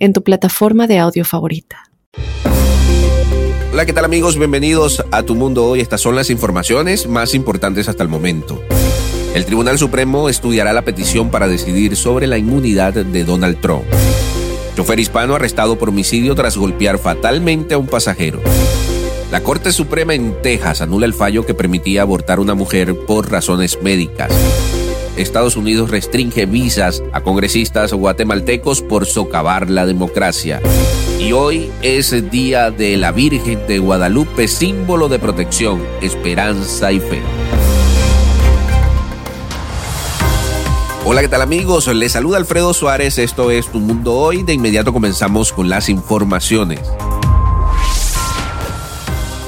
en tu plataforma de audio favorita. Hola, ¿qué tal amigos? Bienvenidos a Tu Mundo Hoy. Estas son las informaciones más importantes hasta el momento. El Tribunal Supremo estudiará la petición para decidir sobre la inmunidad de Donald Trump. Chofer hispano arrestado por homicidio tras golpear fatalmente a un pasajero. La Corte Suprema en Texas anula el fallo que permitía abortar a una mujer por razones médicas. Estados Unidos restringe visas a congresistas guatemaltecos por socavar la democracia. Y hoy es día de la Virgen de Guadalupe, símbolo de protección, esperanza y fe. Hola, ¿qué tal amigos? Les saluda Alfredo Suárez, esto es Tu Mundo Hoy. De inmediato comenzamos con las informaciones.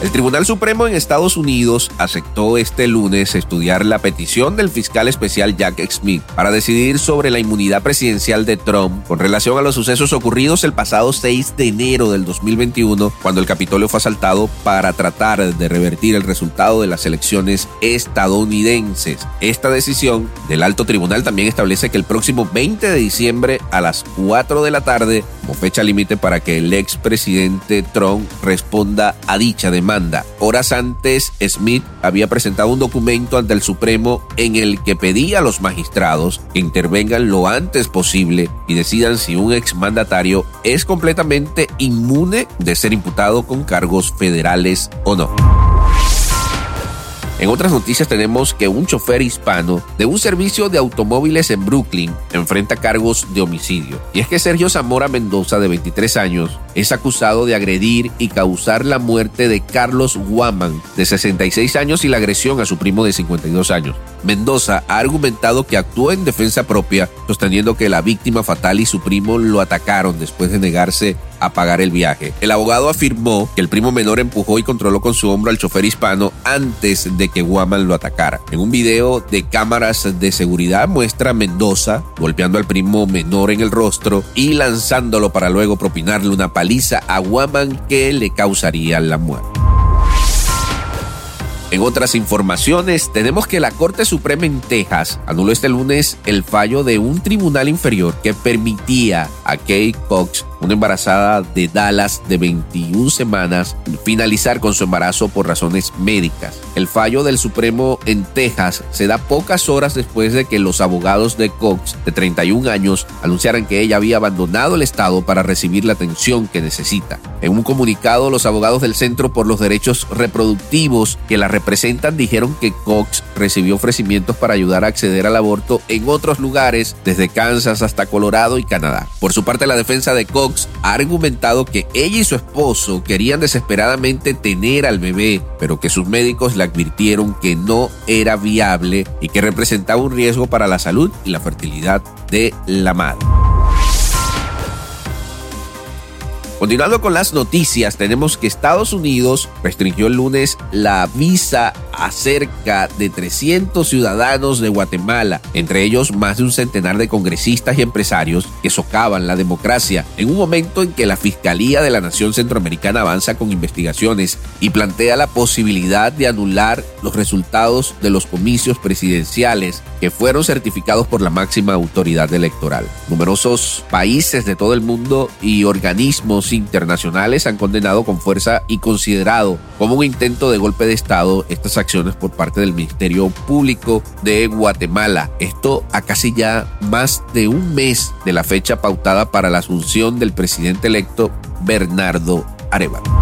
El Tribunal Supremo en Estados Unidos aceptó este lunes estudiar la petición del fiscal especial Jack Smith para decidir sobre la inmunidad presidencial de Trump con relación a los sucesos ocurridos el pasado 6 de enero del 2021, cuando el Capitolio fue asaltado para tratar de revertir el resultado de las elecciones estadounidenses. Esta decisión del alto tribunal también establece que el próximo 20 de diciembre a las 4 de la tarde, como fecha límite para que el expresidente Trump responda a dicha demanda Horas antes, Smith había presentado un documento ante el Supremo en el que pedía a los magistrados que intervengan lo antes posible y decidan si un exmandatario es completamente inmune de ser imputado con cargos federales o no. En otras noticias tenemos que un chofer hispano de un servicio de automóviles en Brooklyn enfrenta cargos de homicidio. Y es que Sergio Zamora Mendoza, de 23 años, es acusado de agredir y causar la muerte de Carlos Guaman, de 66 años, y la agresión a su primo de 52 años. Mendoza ha argumentado que actuó en defensa propia, sosteniendo que la víctima fatal y su primo lo atacaron después de negarse a pagar el viaje. El abogado afirmó que el primo menor empujó y controló con su hombro al chofer hispano antes de que Guaman lo atacara. En un video de cámaras de seguridad muestra a Mendoza golpeando al primo menor en el rostro y lanzándolo para luego propinarle una paliza a Guaman que le causaría la muerte. En otras informaciones, tenemos que la Corte Suprema en Texas anuló este lunes el fallo de un tribunal inferior que permitía a Kate Cox una embarazada de Dallas de 21 semanas, finalizar con su embarazo por razones médicas. El fallo del Supremo en Texas se da pocas horas después de que los abogados de Cox, de 31 años, anunciaran que ella había abandonado el Estado para recibir la atención que necesita. En un comunicado, los abogados del Centro por los Derechos Reproductivos que la representan dijeron que Cox recibió ofrecimientos para ayudar a acceder al aborto en otros lugares, desde Kansas hasta Colorado y Canadá. Por su parte, la defensa de Cox ha argumentado que ella y su esposo querían desesperadamente tener al bebé, pero que sus médicos le advirtieron que no era viable y que representaba un riesgo para la salud y la fertilidad de la madre. Continuando con las noticias, tenemos que Estados Unidos restringió el lunes la visa a cerca de 300 ciudadanos de Guatemala, entre ellos más de un centenar de congresistas y empresarios que socavan la democracia, en un momento en que la Fiscalía de la Nación Centroamericana avanza con investigaciones y plantea la posibilidad de anular los resultados de los comicios presidenciales que fueron certificados por la máxima autoridad electoral. Numerosos países de todo el mundo y organismos internacionales han condenado con fuerza y considerado como un intento de golpe de Estado estas acciones por parte del Ministerio Público de Guatemala. Esto a casi ya más de un mes de la fecha pautada para la asunción del presidente electo Bernardo Arevalo.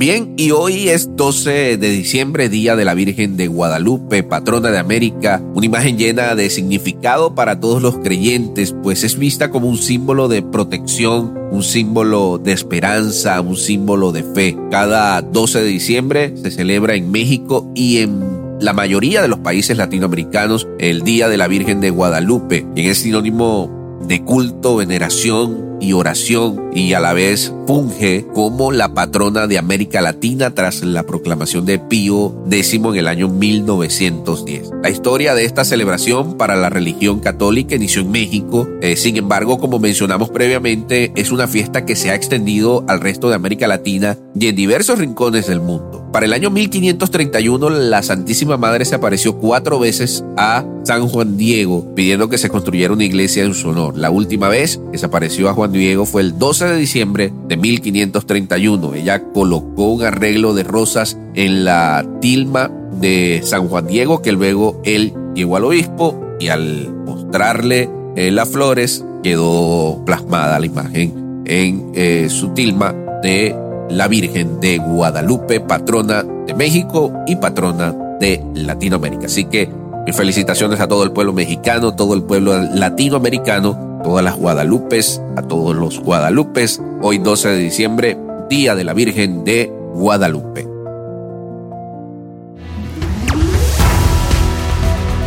Bien, y hoy es 12 de diciembre, Día de la Virgen de Guadalupe, patrona de América, una imagen llena de significado para todos los creyentes, pues es vista como un símbolo de protección, un símbolo de esperanza, un símbolo de fe. Cada 12 de diciembre se celebra en México y en la mayoría de los países latinoamericanos el Día de la Virgen de Guadalupe, y es sinónimo de culto, veneración y oración y a la vez funge como la patrona de América Latina tras la proclamación de Pío X en el año 1910. La historia de esta celebración para la religión católica inició en México, eh, sin embargo, como mencionamos previamente, es una fiesta que se ha extendido al resto de América Latina y en diversos rincones del mundo. Para el año 1531, la Santísima Madre se apareció cuatro veces a San Juan Diego pidiendo que se construyera una iglesia en su honor. La última vez que se apareció a Juan Diego fue el 12 de diciembre de 1531. Ella colocó un arreglo de rosas en la tilma de San Juan Diego que luego él llegó al obispo y al mostrarle eh, las flores quedó plasmada la imagen en eh, su tilma de la Virgen de Guadalupe, patrona de México y patrona de Latinoamérica. Así que mis felicitaciones a todo el pueblo mexicano, todo el pueblo latinoamericano, todas las Guadalupes, a todos los Guadalupes. Hoy 12 de diciembre, Día de la Virgen de Guadalupe.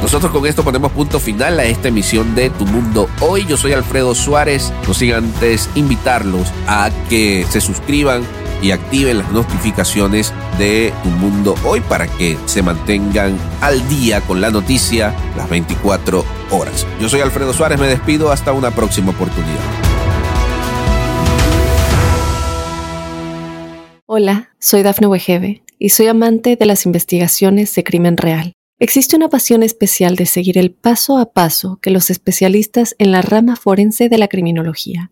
Nosotros con esto ponemos punto final a esta emisión de Tu Mundo Hoy. Yo soy Alfredo Suárez. No sigan antes invitarlos a que se suscriban y activen las notificaciones de Tu Mundo Hoy para que se mantengan al día con la noticia las 24 horas. Yo soy Alfredo Suárez, me despido hasta una próxima oportunidad. Hola, soy Dafne Wegebe y soy amante de las investigaciones de crimen real. Existe una pasión especial de seguir el paso a paso que los especialistas en la rama forense de la criminología